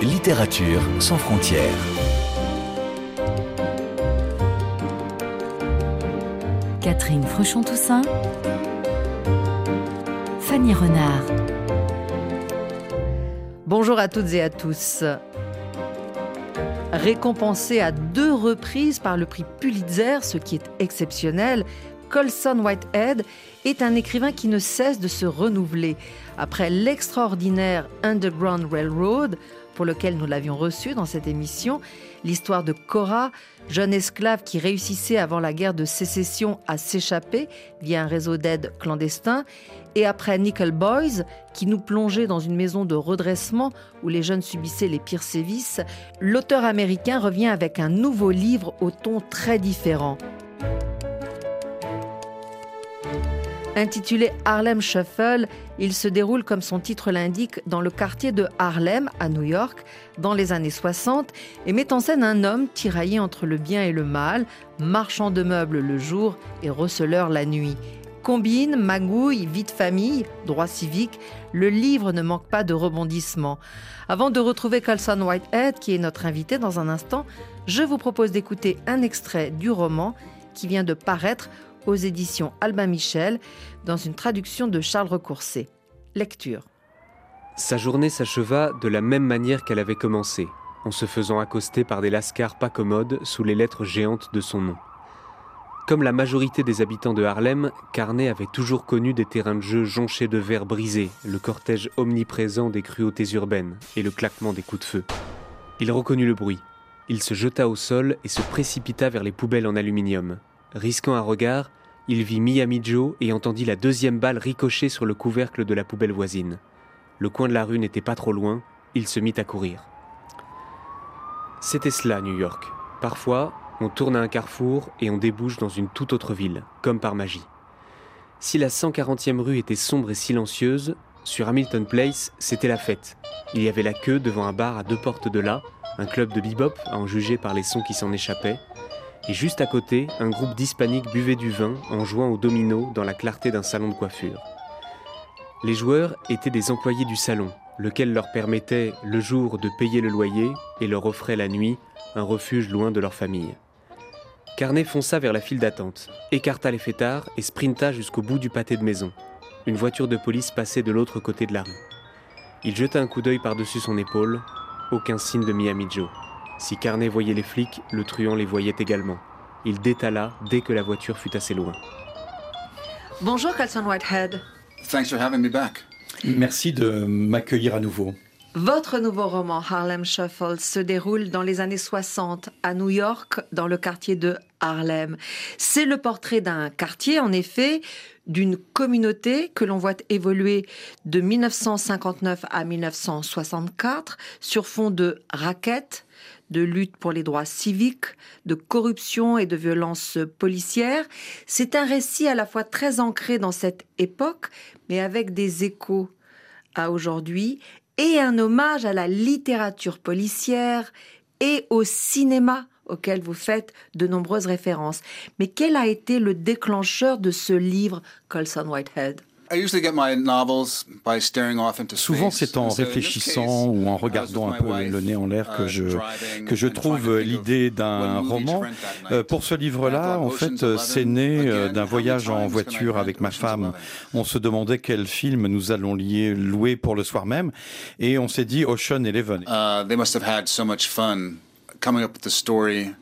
Littérature sans frontières. Catherine Fruchon-Toussaint. Fanny Renard. Bonjour à toutes et à tous. Récompensé à deux reprises par le prix Pulitzer, ce qui est exceptionnel, Colson Whitehead est un écrivain qui ne cesse de se renouveler. Après l'extraordinaire Underground Railroad, pour lequel nous l'avions reçu dans cette émission, l'histoire de Cora, jeune esclave qui réussissait avant la guerre de sécession à s'échapper via un réseau d'aide clandestin, et après Nickel Boys, qui nous plongeait dans une maison de redressement où les jeunes subissaient les pires sévices, l'auteur américain revient avec un nouveau livre au ton très différent. Intitulé Harlem Shuffle, il se déroule, comme son titre l'indique, dans le quartier de Harlem, à New York, dans les années 60, et met en scène un homme tiraillé entre le bien et le mal, marchand de meubles le jour et receleur la nuit. Combine, magouille, vie de famille, droit civique, le livre ne manque pas de rebondissements. Avant de retrouver Colson Whitehead, qui est notre invité dans un instant, je vous propose d'écouter un extrait du roman qui vient de paraître aux éditions Albin Michel, dans une traduction de Charles Recourcé. Lecture. Sa journée s'acheva de la même manière qu'elle avait commencé, en se faisant accoster par des lascars pas commodes sous les lettres géantes de son nom. Comme la majorité des habitants de Harlem, Carnet avait toujours connu des terrains de jeu jonchés de verres brisés, le cortège omniprésent des cruautés urbaines et le claquement des coups de feu. Il reconnut le bruit. Il se jeta au sol et se précipita vers les poubelles en aluminium. Risquant un regard, il vit Miami Joe et entendit la deuxième balle ricocher sur le couvercle de la poubelle voisine. Le coin de la rue n'était pas trop loin, il se mit à courir. C'était cela, New York. Parfois, on tourne à un carrefour et on débouche dans une toute autre ville, comme par magie. Si la 140e rue était sombre et silencieuse, sur Hamilton Place, c'était la fête. Il y avait la queue devant un bar à deux portes de là, un club de bebop à en juger par les sons qui s'en échappaient, et juste à côté, un groupe d'hispaniques buvait du vin en jouant au domino dans la clarté d'un salon de coiffure. Les joueurs étaient des employés du salon, lequel leur permettait le jour de payer le loyer et leur offrait la nuit un refuge loin de leur famille. Carnet fonça vers la file d'attente, écarta les fêtards et sprinta jusqu'au bout du pâté de maison. Une voiture de police passait de l'autre côté de la rue. Il jeta un coup d'œil par-dessus son épaule, aucun signe de Miami Joe. Si Carnet voyait les flics, le truand les voyait également. Il détala dès que la voiture fut assez loin. Bonjour Colson Whitehead. Thanks for having me back. Merci de m'accueillir à nouveau. Votre nouveau roman Harlem Shuffle se déroule dans les années 60 à New York, dans le quartier de Harlem. C'est le portrait d'un quartier, en effet, d'une communauté que l'on voit évoluer de 1959 à 1964 sur fond de raquettes, de lutte pour les droits civiques, de corruption et de violence policière. C'est un récit à la fois très ancré dans cette époque, mais avec des échos à aujourd'hui, et un hommage à la littérature policière et au cinéma auquel vous faites de nombreuses références. Mais quel a été le déclencheur de ce livre, Colson Whitehead? Souvent, c'est en réfléchissant ou en regardant un peu le nez en l'air que uh, je, que je trouve l'idée d'un roman. Euh, pour ce livre-là, en fait, c'est né euh, d'un voyage en voiture avec ma femme. On se demandait quel film nous allons louer pour le soir même, et on s'est dit Ocean Eleven. Uh, they must have had so much fun coming up with the story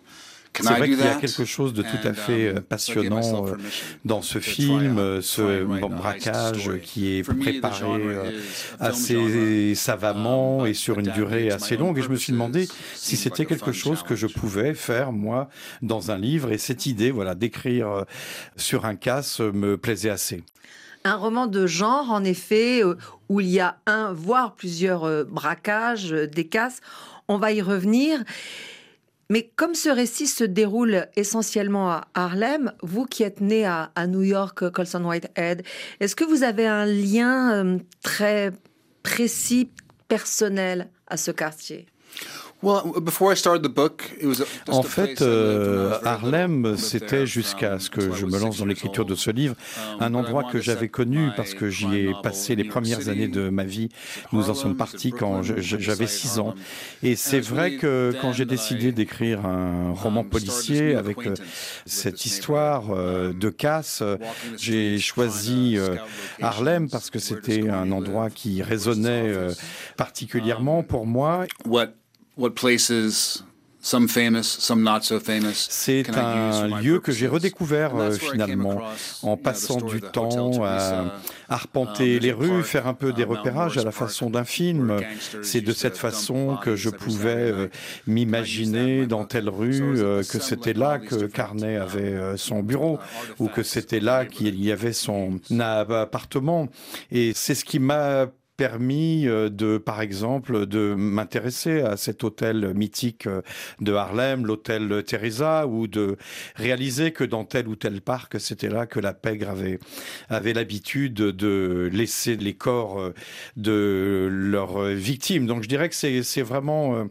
c'est vrai qu'il y a quelque chose de tout à fait um, euh, passionnant euh, dans ce film, euh, ce braquage qui est préparé assez savamment et sur une durée assez longue. Et je me suis demandé si c'était quelque chose que je pouvais faire, moi, dans un livre. Et cette idée, voilà, d'écrire sur un casse me plaisait assez. Un roman de genre, en effet, où il y a un, voire plusieurs braquages, des casses. On va y revenir. Mais comme ce récit se déroule essentiellement à Harlem, vous qui êtes né à, New York, Colson Whitehead, est-ce que vous avez un lien euh, très précis, personnel à ce quartier? En fait, euh, Harlem, c'était jusqu'à ce que je me lance dans l'écriture de ce livre, Um, un endroit que j'avais connu parce que j'y ai passé les premières années de ma vie. Nous en sommes partis quand j'avais 6 ans. Et c'est vrai que quand j'ai décidé d'écrire un roman policier avec euh, cette histoire euh, de casse, j'ai choisi Harlem parce que c'était un endroit qui résonnait particulièrement pour moi. what places some famous, some not so famous. C'est un lieu que j'ai redécouvert euh, finalement en passant du temps à uh, arpenter um, les rues, faire un peu des uh, repérages à la façon d'un film. C'est de cette façon que je pouvais euh, m'imaginer dans telle rue euh, que c'était là que Carnet avait son bureau ou que c'était là qu'il y avait son appartement. Et c'est ce qui m'a permis euh, de, par exemple, de m'intéresser à cet hôtel mythique euh, de Harlem, l'hôtel Teresa, ou de réaliser que dans tel ou tel parc, c'était là que la pègre avait, avait l'habitude de laisser les corps euh, de leurs victimes. Donc je dirais que c'est vraiment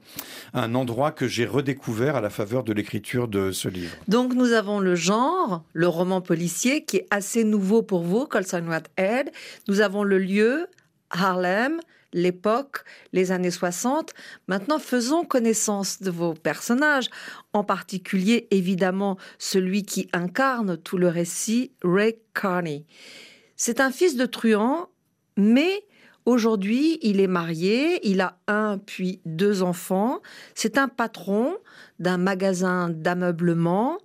un endroit que j'ai redécouvert à la faveur de l'écriture de ce livre. Donc nous avons le genre, le roman policier, qui est assez nouveau pour vous, Colson Head. Nous avons le lieu, Harlem, l'époque, les années 60. Maintenant, faisons connaissance de vos personnages, en particulier évidemment celui qui incarne tout le récit, Ray Carney. C'est un fils de truand, mais aujourd'hui il est marié, il a un puis deux enfants, c'est un patron d'un magasin d'ameublement,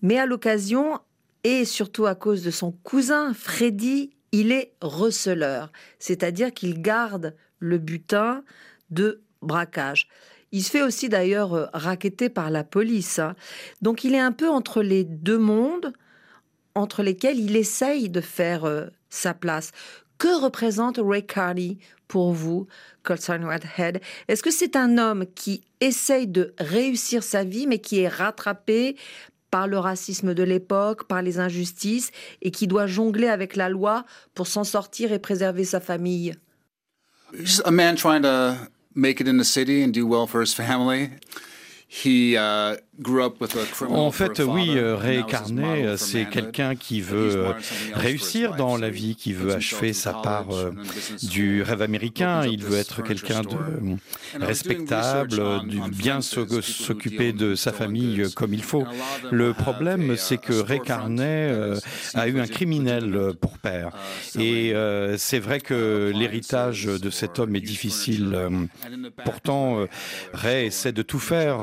mais à l'occasion, et surtout à cause de son cousin Freddy il est receleur, c'est-à-dire qu'il garde le butin de braquage. Il se fait aussi d'ailleurs euh, raqueter par la police. Hein. Donc il est un peu entre les deux mondes, entre lesquels il essaye de faire euh, sa place. Que représente Ray Carney pour vous, Colson Whitehead? Est-ce que c'est un homme qui essaye de réussir sa vie, mais qui est rattrapé par le racisme de l'époque, par les injustices, et qui doit jongler avec la loi pour s'en sortir et préserver sa famille. a man trying to make it in the city and do well for his family. He uh, en fait, oui, euh, Ray Carnet, euh, c'est quelqu'un qui veut euh, réussir dans la vie, qui veut achever sa part du rêve américain. Il veut être quelqu'un de respectable, bien s'occuper de sa famille comme il faut. Le problème, c'est que Ray Carnet a eu un criminel pour père. Et c'est vrai que l'héritage de cet homme est difficile. Pourtant, Ray essaie de tout faire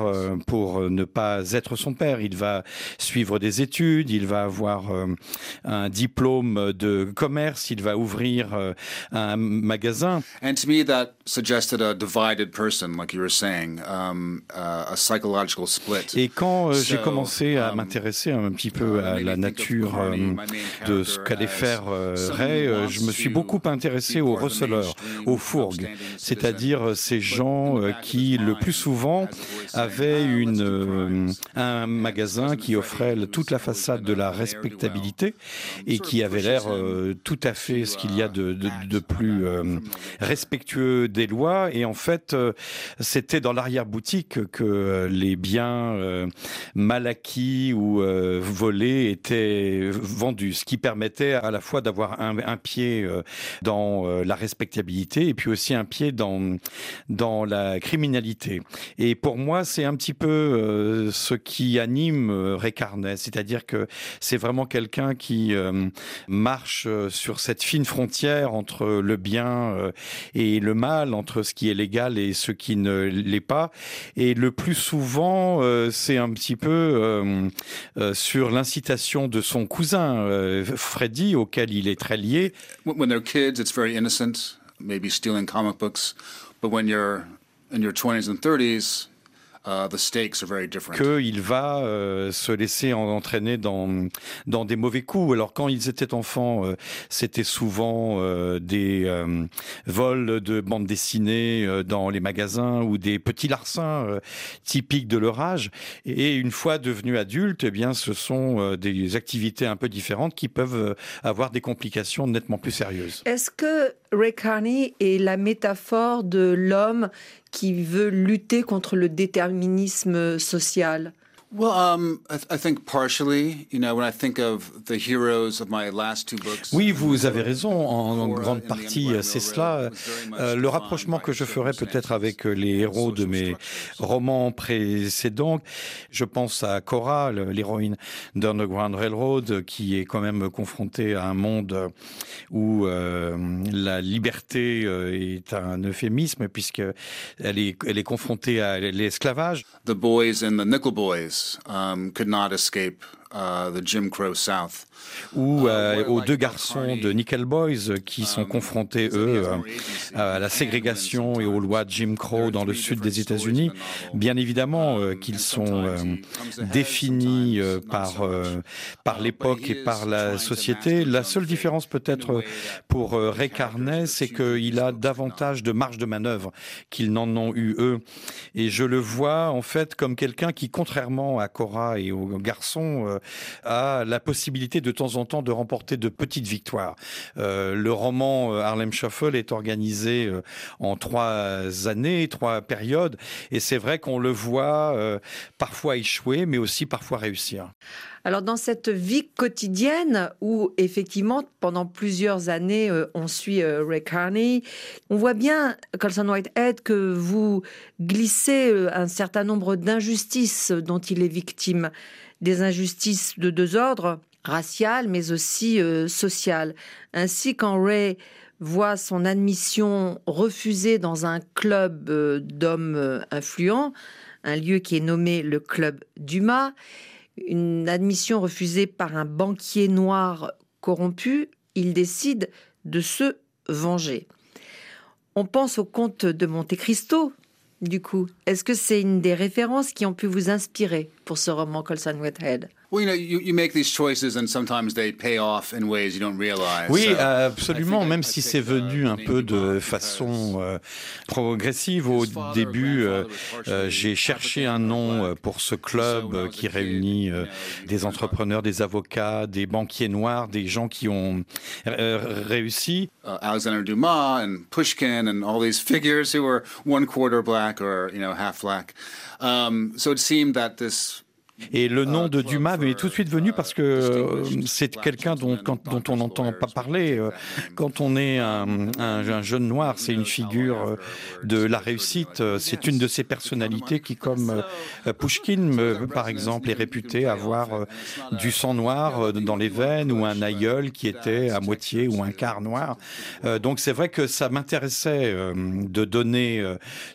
pour ne pas être son père. Il va suivre des études, il va avoir euh, un diplôme de commerce, il va ouvrir euh, un magasin. Et quand euh, j'ai commencé à um, m'intéresser un petit peu à la nature de ce qu'allait faire Ray, je me suis beaucoup intéressé aux receleurs, aux fourgues, c'est-à-dire ces gens qui le plus souvent avaient une un magasin qui offrait toute la façade de la respectabilité et qui avait l'air euh, tout à fait ce qu'il y a de, plus euh, respectueux des lois. Et en fait, euh, c'était dans l'arrière-boutique que les biens mal acquis ou volés étaient vendus, ce qui permettait à la fois d'avoir un, un, pied dans la respectabilité et puis aussi un pied dans, dans la criminalité. Et pour moi, c'est un petit peu ce qui anime euh, Ray Carnet, c'est-à-dire que c'est vraiment quelqu'un qui euh, marche euh, sur cette fine frontière entre le bien et le mal, entre ce qui est légal et ce qui ne l'est pas. Et le plus souvent, c'est un petit peu sur l'incitation de son cousin Freddy, auquel il est très lié. When they're kids, it's very innocent, maybe stealing comic books, but when you're in your 20s and 30s, Uh, qu'il va euh, se laisser entraîner dans, dans des mauvais coups. Alors quand ils étaient enfants, euh, c'était souvent euh, des vols de bandes dessinées dans les magasins ou des petits larcins typiques de leur âge. Et une fois devenus adultes, eh bien, ce sont des activités un peu différentes qui peuvent avoir des complications nettement plus sérieuses. Est-ce que Ray Carney est la métaphore de l'homme qui veut lutter contre le déterminisme social Well, um, I, th I, think partially, you know, when I think of the heroes of my last two books. Oui, vous avez raison. En, en grande partie, c'est cela. Euh, le rapprochement que je ferai peut-être avec euh, les héros de mes romans précédents. Je pense à Cora, l'héroïne d'Underground Railroad, qui est quand même confrontée à un monde où euh, la liberté euh, est un euphémisme puisque elle est, elle est confrontée à l'esclavage. The boys and the nickel boys. Um, could not escape the Jim Crow South. ou euh, aux deux garçons de Nickel Boys qui sont confrontés, eux, à la ségrégation et aux lois de Jim Crow dans le sud des États-Unis. Bien évidemment euh, qu'ils sont euh, définis par, par l'époque et par la société. La seule différence peut-être pour Ray Carney, c'est qu'il a davantage de marge de manœuvre qu'ils n'en ont eu eux. Et je le vois en fait comme quelqu'un qui, contrairement à Cora et aux garçons, a la possibilité de temps en temps de remporter de petites victoires. Euh, le roman euh, Harlem Shuffle est organisé euh, en trois années, trois périodes, et c'est vrai qu'on le voit euh, parfois échouer, mais aussi parfois réussir. Alors dans cette vie quotidienne où effectivement pendant plusieurs années euh, on suit euh, Ray Carney, on voit bien Colson Whitehead que vous glissez euh, un certain nombre d'injustices dont il est victime, des injustices de deux ordres raciale, mais aussi euh, sociale. Ainsi, quand Ray voit son admission refusée dans un club euh, d'hommes euh, influents, un lieu qui est nommé le club Dumas, une admission refusée par un banquier noir corrompu, il décide de se venger. On pense au comte de Monte Cristo, du coup. Est-ce que c'est une des références qui ont pu vous inspirer pour ce roman Colson Whitehead? Oui, absolument, même si c'est venu un peu de façon euh, progressive. Au début, euh, euh, j'ai cherché un nom pour ce club qui réunit des entrepreneurs, des avocats, des banquiers noirs, des gens qui ont réussi. Uh, Alexander Dumas and Pushkin and all these figures who were one quarter black or, you know, half black. Um, so it seemed that this et le nom de Dumas m'est tout de suite venu parce que euh, c'est quelqu'un dont, dont on n'entend pas parler. Euh, quand on est un, un, jeune noir, c'est une figure euh, de la réussite. C'est une de ces personnalités qui, comme Pushkin, par exemple, est réputée avoir du sang noir dans les veines ou un aïeul qui était à moitié ou un quart noir. Donc c'est vrai que ça m'intéressait de donner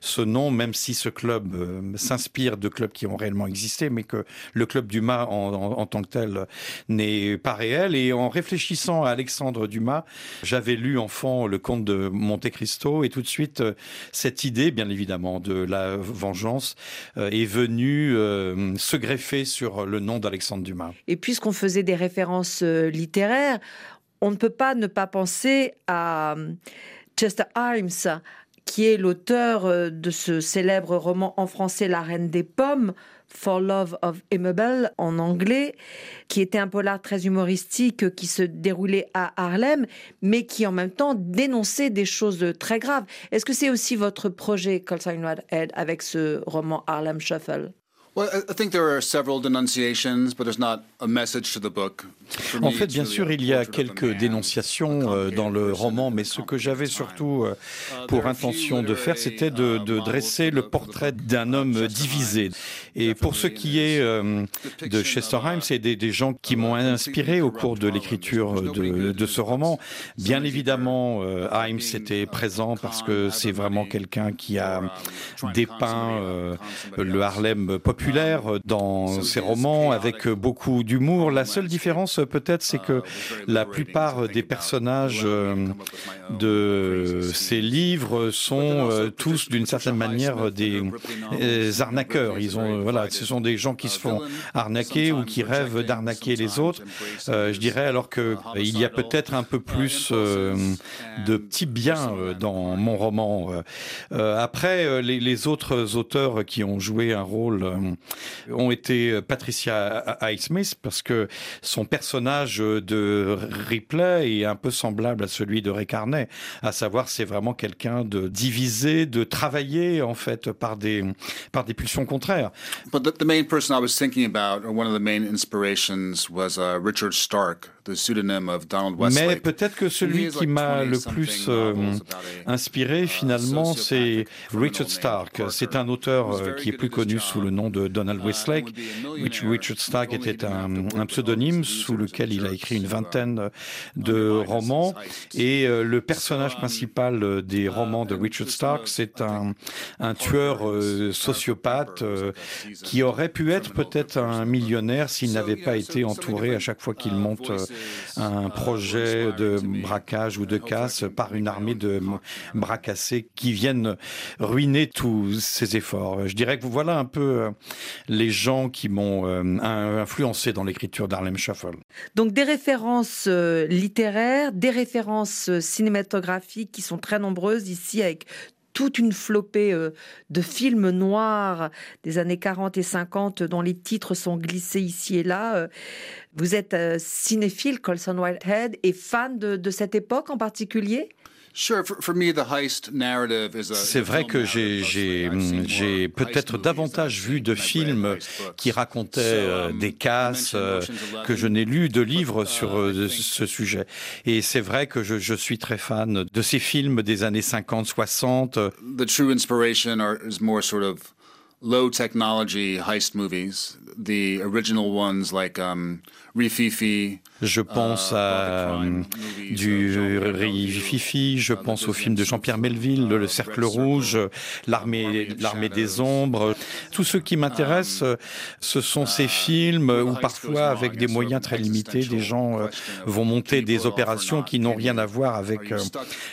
ce nom, même si ce club s'inspire de clubs qui ont réellement existé, mais que le club Dumas en, tant que tel n'est pas réel. Et en réfléchissant à Alexandre Dumas, j'avais lu enfant le conte de Monte Cristo et tout de suite euh, cette idée, bien évidemment, de la vengeance euh, est venue euh, se greffer sur le nom d'Alexandre Dumas. Et puisqu'on faisait des références littéraires, on ne peut pas ne pas penser à Chester Himes, qui est l'auteur de ce célèbre roman en français La Reine des Pommes, For Love of Immobile en anglais, qui était un polar très humoristique qui se déroulait à Harlem, mais qui en même temps dénonçait des choses très graves. Est-ce que c'est aussi votre projet, Colson Head, avec ce roman Harlem Shuffle? En fait, bien sûr, il y a quelques dénonciations euh, dans le roman, mais ce que j'avais surtout euh, pour intention de faire, c'était de, dresser le portrait d'un homme divisé. Et pour ce qui est euh, de Chester Himes, c'est des, gens qui m'ont inspiré au cours de l'écriture de, de, ce roman. Bien évidemment, Himes était présent parce que c'est vraiment quelqu'un qui a dépeint le Harlem populaire euh, dans ses romans avec euh, beaucoup d'humour. La seule différence euh, peut-être c'est que la plupart des personnages de ces livres sont tous d'une certaine manière des, arnaqueurs. Ils ont voilà, ce sont des gens qui se font arnaquer ou qui rêvent d'arnaquer les autres. je dirais alors que il y a peut-être un peu plus de petits biens dans mon roman. après les, autres auteurs qui ont joué un rôle ont été Patricia Highsmith parce que son personnage de Ripley est un peu semblable à celui de Ray Carney, à savoir c'est vraiment quelqu'un de divisé, de travaillé en fait par des par des pulsions contraires. But the, the main person I was thinking about, or one of the main inspirations, was uh, Richard Stark, mais peut-être que celui qui m'a le plus euh, inspiré uh, finalement, c'est Richard Stark. C'est un auteur euh, qui est plus connu sous le nom de Donald Westlake. Richard Stark était un, pseudonyme sous lequel il a écrit une vingtaine de romans. Et euh, le personnage principal des romans de Richard Stark, c'est un, un tueur sociopathe qui aurait pu être peut-être un millionnaire s'il n'avait pas été entouré à chaque fois qu'il monte un projet de braquage ou de casse par une armée de bras cassés qui viennent ruiner tous ces efforts. Je dirais que voilà un peu euh, les gens qui m'ont euh, influencé dans l'écriture d'Harlem Shuffle. Donc des références euh, littéraires, des références cinématographiques qui sont très nombreuses ici avec toute une flopée euh, de films noirs des années 40 et 50 dont les titres sont glissés ici et là. Euh, vous êtes euh, cinéphile, Colson Whitehead, et fan de cette époque en particulier? C'est vrai que j'ai peut-être davantage vu de films qui racontaient euh, des casses euh, que je n'ai lu de livres sur euh, ce sujet. Et c'est vrai que je, je, suis très fan de ces films des années 50, 60. The true inspiration is more sort of low technology heist movies. The original ones like um, je pense à euh, du Fifi, je pense au film de Jean-Pierre Melville, Le Cercle Rouge, L'armée, l'armée des ombres. Tout ce qui m'intéresse, ce sont ces films où parfois, avec des moyens très limités, des gens euh, vont monter des opérations qui n'ont rien à voir avec euh,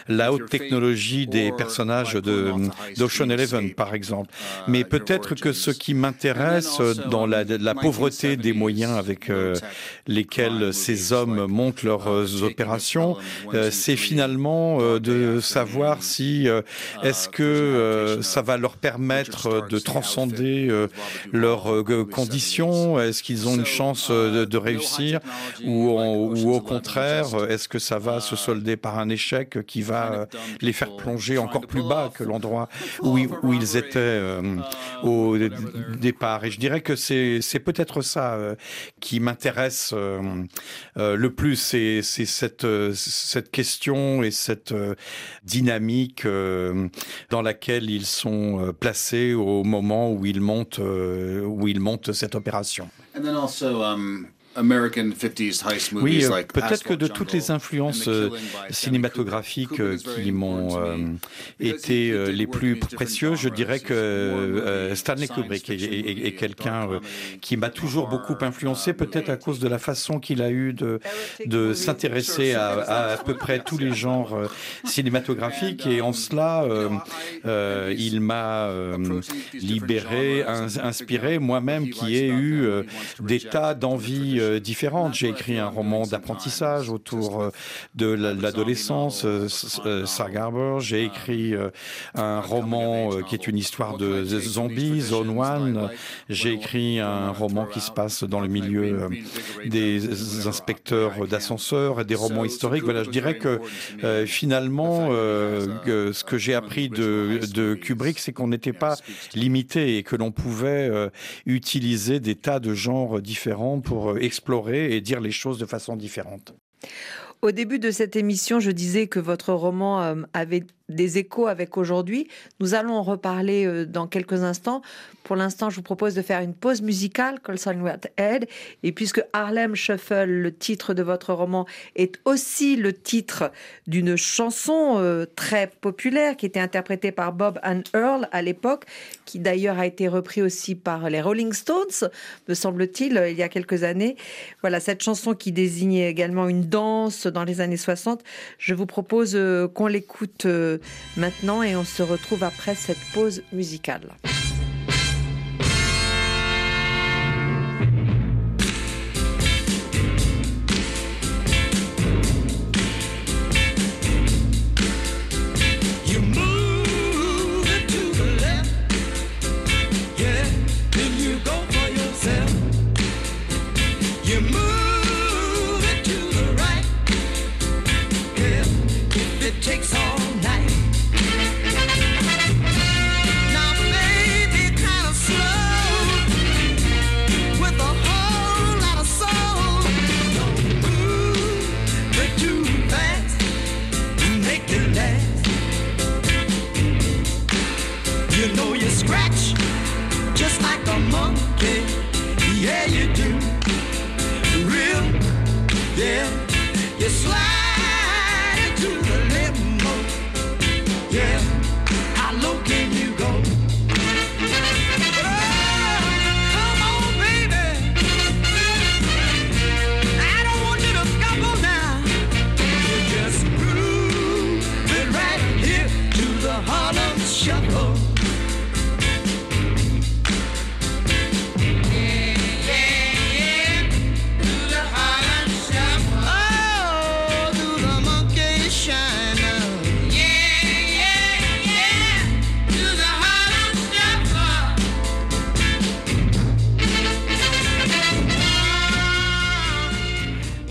la haute technologie des personnages de d'Ocean Eleven, par exemple. Mais peut-être que ce qui m'intéresse dans la, la, pauvreté des moyens avec lesquels ces hommes montent leurs euh, opérations, euh, c'est finalement euh, de savoir si est-ce que ça va leur permettre de transcender leurs conditions, est-ce qu'ils ont une chance de, réussir? Ou, ou au contraire, est-ce que ça va se solder par un échec qui va les faire plonger encore plus bas que l'endroit où, où, ils étaient au départ. Et je dirais que c'est peut-être ça qui m'intéresse le plus c'est cette, euh, cette question et cette euh, dynamique euh, dans laquelle ils sont placés au moment où ils montent, où ils montent cette opération. Oui, euh, peut-être que de toutes les influences euh, cinématographiques euh, qui m'ont été les plus précieuses, je dirais que Stanley Kubrick est, quelqu'un qui m'a toujours beaucoup influencé, peut-être à cause de la façon qu'il a eu de, de s'intéresser à, à, peu près tous les genres cinématographiques, et en cela, il m'a libéré, inspiré, moi-même qui ai eu des tas d'envies différentes. J'ai écrit un roman d'apprentissage autour euh, de l'adolescence, euh, Sargarber. J'ai écrit un roman qui est une histoire de zombies, Zone One. J'ai écrit un roman qui se passe dans le milieu des inspecteurs d'ascenseurs et des romans historiques. Voilà, je dirais que finalement, ce que j'ai appris de, de Kubrick, c'est qu'on n'était pas limité et que l'on pouvait utiliser des tas de genres différents pour explorer et dire les choses de façon différente. Au début de cette émission, je disais que votre roman euh, avait des échos avec aujourd'hui. Nous allons en reparler euh, dans quelques instants. Pour l'instant, je vous propose de faire une pause musicale, Colson Head. Et puisque Harlem Shuffle, le titre de votre roman, est aussi le titre d'une chanson euh, très populaire qui était interprétée par Bob and Earl à l'époque, qui d'ailleurs a été repris aussi par les Rolling Stones, me semble-t-il, il y a quelques années. Voilà, cette chanson qui désignait également une danse dans les années 60. Je vous propose euh, qu'on l'écoute maintenant et on se retrouve après cette pause musicale.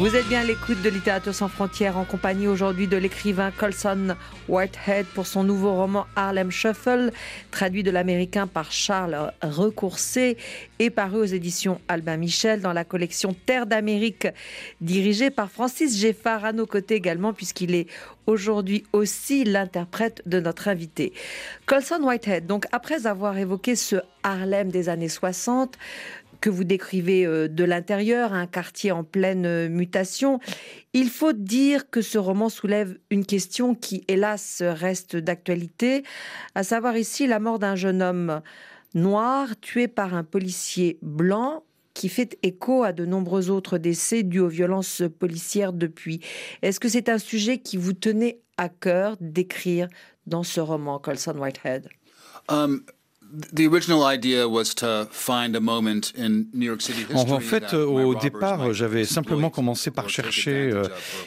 Vous êtes bien l'écoute de Littérature sans frontières en compagnie aujourd'hui de l'écrivain Colson Whitehead pour son nouveau roman Harlem Shuffle, traduit de l'américain par Charles Recoursé et paru aux éditions Albin Michel dans la collection Terre d'Amérique, dirigée par Francis Geffard à nos côtés également puisqu'il est aujourd'hui aussi l'interprète de notre invité. Colson Whitehead, donc après avoir évoqué ce Harlem des années 60, que vous décrivez euh, de l'intérieur, un quartier en pleine euh, mutation. Il faut dire que ce roman soulève une question qui, hélas, reste d'actualité, à savoir ici la mort d'un jeune homme noir tué par un policier blanc qui fait écho à de nombreux autres décès dus aux violences policières depuis. Est-ce que c'est un sujet qui vous tenait à cœur d'écrire dans ce roman, Colson Whitehead? Um, the original idea was to find a moment in New York City history En fait, au départ, j'avais simplement commencé par chercher euh,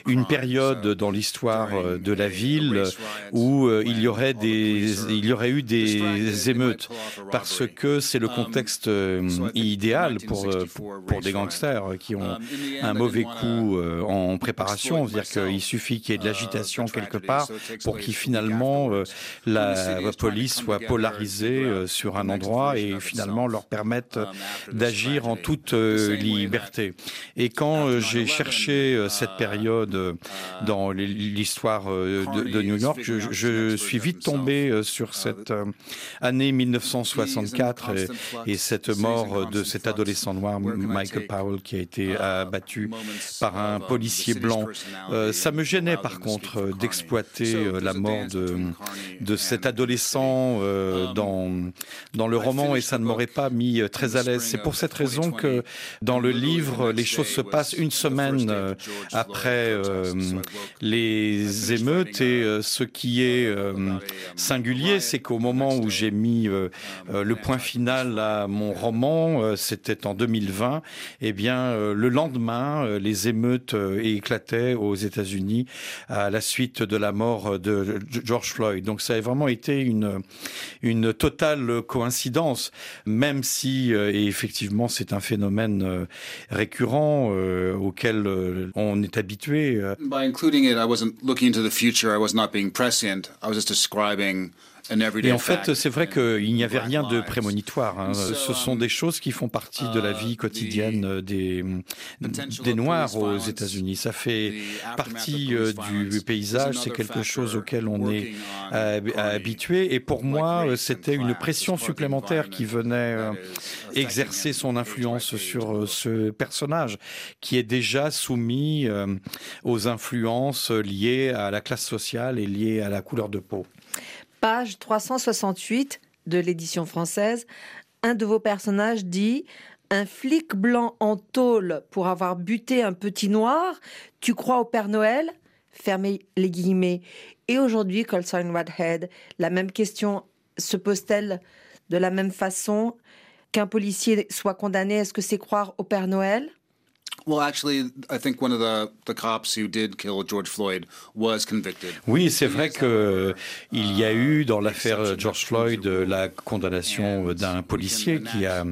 une période uh, dans l'histoire euh, de la ville où euh, il y aurait des, il y aurait eu des émeutes. parce que c'est le Um, contexte idéal pour, 1964 pour des gangsters qui ont Um, un mauvais coup en préparation, c'est-à-dire qu'il suffit qu'il y ait de uh, l'agitation quelque part pour qu'il finalement la police soit polarisée out sur un endroit et finalement leur permettre um, after this d'agir en toute euh, liberté. Et quand euh, j'ai cherché euh, cette période euh, dans l'histoire euh, de, de New York, je, je suis vite tombé euh, sur cette euh, année 1964 et, et cette mort de cet adolescent noir, Michael Powell, qui a été abattu par un policier blanc. Euh, ça me gênait par contre euh, d'exploiter euh, la mort de, de cet adolescent euh, dans, dans le roman et ça ne m'aurait pas mis euh, très à l'aise. C'est pour cette raison que dans le livre, les choses se passent une semaine euh, après euh, les émeutes et euh, ce qui est euh, singulier, c'est qu'au moment où j'ai mis le point final à mon roman, c'était en 2020, et bien le lendemain, les émeutes éclataient aux États-Unis à la suite de la mort de George Floyd. Donc ça a vraiment été une une totale coïncidence, même si euh, et effectivement c'est un phénomène euh, récurrent euh, auquel euh, on est habitué. By including it, I wasn't looking into the future. I was not being prescient. I was just describing Et en fait, c'est vrai qu'il n'y avait rien de prémonitoire. hein. Ce sont um, des choses qui font partie de la uh, vie quotidienne euh, des, potential des of Noirs aux États-Unis. Ça fait partie euh, du paysage, c'est quelque chose auquel on est habitué. Et pour moi, euh, and c'était une pression supplémentaire qui venait exercer son influence sur ce personnage qui est déjà soumis aux influences liées à la classe sociale et liées à la couleur de peau. Page 368 de l'édition française, un de vos personnages dit Un flic blanc en tôle pour avoir buté un petit noir, tu crois au Père Noël? Fermez les guillemets. Et aujourd'hui, Colson Whitehead, la même question se pose-t-elle de la même façon? Qu'un policier soit condamné Est-ce que c'est croire au Père Noël? Oui, c'est vrai que il y a eu dans l'affaire George Floyd euh, la condamnation euh, d'un policier qui a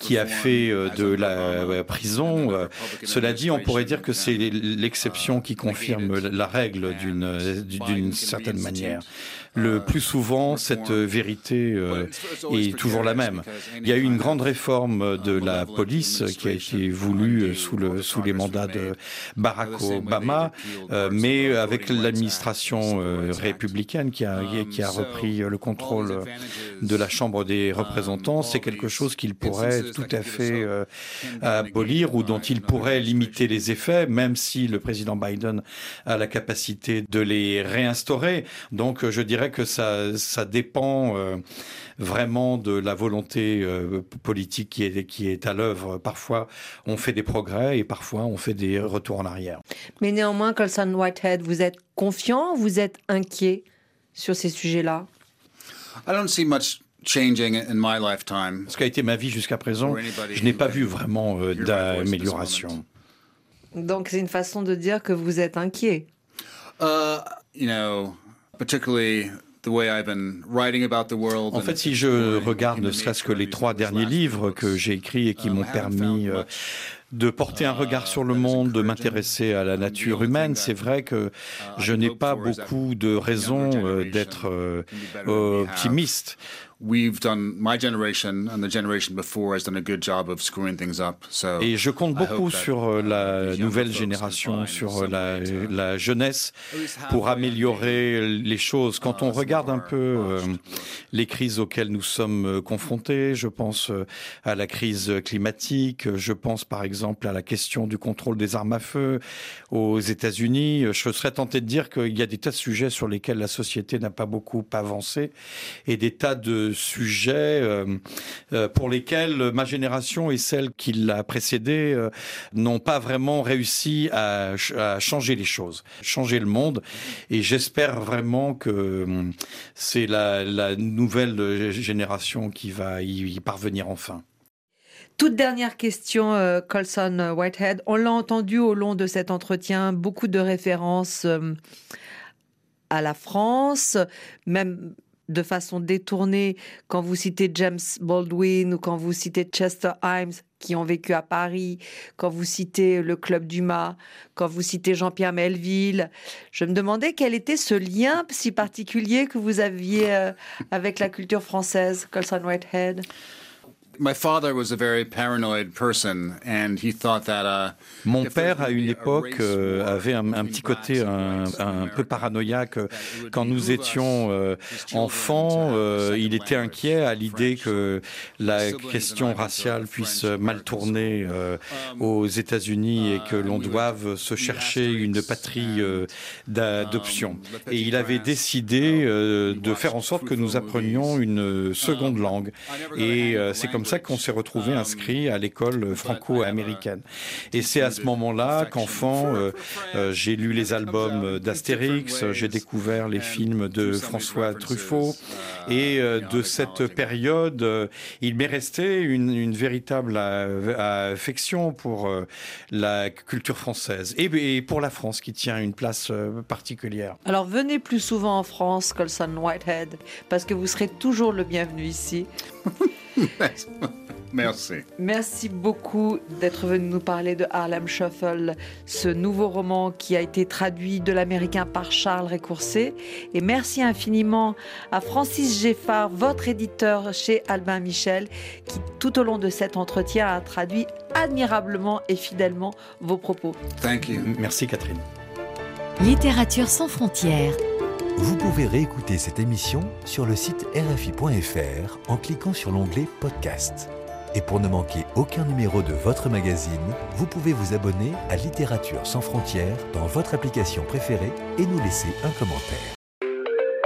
qui a fait euh, de la euh, prison. Euh, Cela dit, on pourrait dire que c'est l'exception qui confirme la règle d'une d'une certaine manière. Le plus souvent, cette vérité euh, est toujours la même. Il y a eu une grande réforme de la police qui a été voulue sous le, sous les mandats de Barack Obama, mais avec l'administration républicaine qui a, qui a repris le contrôle de la Chambre des représentants, c'est quelque chose qu'il pourrait tout à fait abolir ou dont il pourrait limiter les effets, même si le président Biden a la capacité de les réinstaurer. Donc je dirais que ça, ça dépend vraiment de la volonté euh, politique qui est, qui est à l'œuvre. Parfois, on fait des progrès et parfois, on fait des retours en arrière. Mais néanmoins, Colson Whitehead, vous êtes confiant vous êtes inquiet sur ces sujets-là? I don't see much changing in my lifetime. Ce qui a été ma vie jusqu'à présent, je n'ai pas vu vraiment euh, d'amélioration. Donc c'est une façon de dire que vous êtes inquiet? Uh, you know, particularly en fait, si je regarde ne serait-ce que les trois derniers livres que j'ai écrits et qui m'ont permis euh, de porter un regard sur le monde, de m'intéresser à la nature humaine, c'est vrai que je n'ai pas beaucoup de raisons euh, d'être euh, optimiste we've done my generation and the generation before has done a good job of screwing things up. So Et je compte beaucoup sur euh, la nouvelle génération, sur la, la, jeunesse pour améliorer les choses. Quand on regarde un peu euh, les crises auxquelles nous sommes euh, confrontés, je pense à la crise climatique, je pense par exemple à la question du contrôle des armes à feu aux États-Unis. Je serais tenté de dire qu'il y a des tas de sujets sur lesquels la société n'a pas beaucoup avancé et des tas de sujets euh, euh, pour lesquels ma génération et celle qui l'a précédée euh, n'ont pas vraiment réussi à, changer les choses, changer le monde. Et j'espère vraiment que c'est la, nouvelle génération qui va y, parvenir enfin. Toute dernière question, Colson Whitehead. On l'a entendu au long de cet entretien, beaucoup de références à la France, même de façon détournée quand vous citez James Baldwin ou quand vous citez Chester Himes qui ont vécu à Paris, quand vous citez le Club Dumas, quand vous citez Jean-Pierre Melville. Je me demandais quel était ce lien si particulier que vous aviez euh, avec la culture française, Colson Whitehead? Mon père, à une époque, euh, avait un, petit côté un, peu paranoïaque. Quand nous étions euh, enfants, euh, il était inquiet à l'idée que la question raciale puisse mal tourner aux États-Unis et que l'on doive se chercher une patrie d'adoption. Et il avait décidé de faire en sorte que nous apprenions une seconde langue. Et c'est comme ça qu'on s'est retrouvé inscrit à l'école franco-américaine. Et c'est à ce moment-là qu'enfant, euh, euh, j'ai lu les albums d'Astérix, j'ai découvert les films de François Truffaut, et euh, de cette période, il m'est resté une, véritable affection pour la culture française et, pour la France qui tient une place particulière. Alors venez plus souvent en France, Colson Whitehead, parce que vous serez toujours le bienvenu ici. Merci. Merci beaucoup d'être venu nous parler de Harlem Shuffle, ce nouveau roman qui a été traduit de l'américain par Charles Récoursé. Et merci infiniment à Francis Geffard, votre éditeur chez Albin Michel, qui tout au long de cet entretien a traduit admirablement et fidèlement vos propos. Thank you. Merci Catherine. Littérature sans frontières. Vous pouvez réécouter cette émission sur le site rfi.fr en cliquant sur l'onglet Podcast. Et pour ne manquer aucun numéro de votre magazine, vous pouvez vous abonner à Littérature sans frontières dans votre application préférée et nous laisser un commentaire.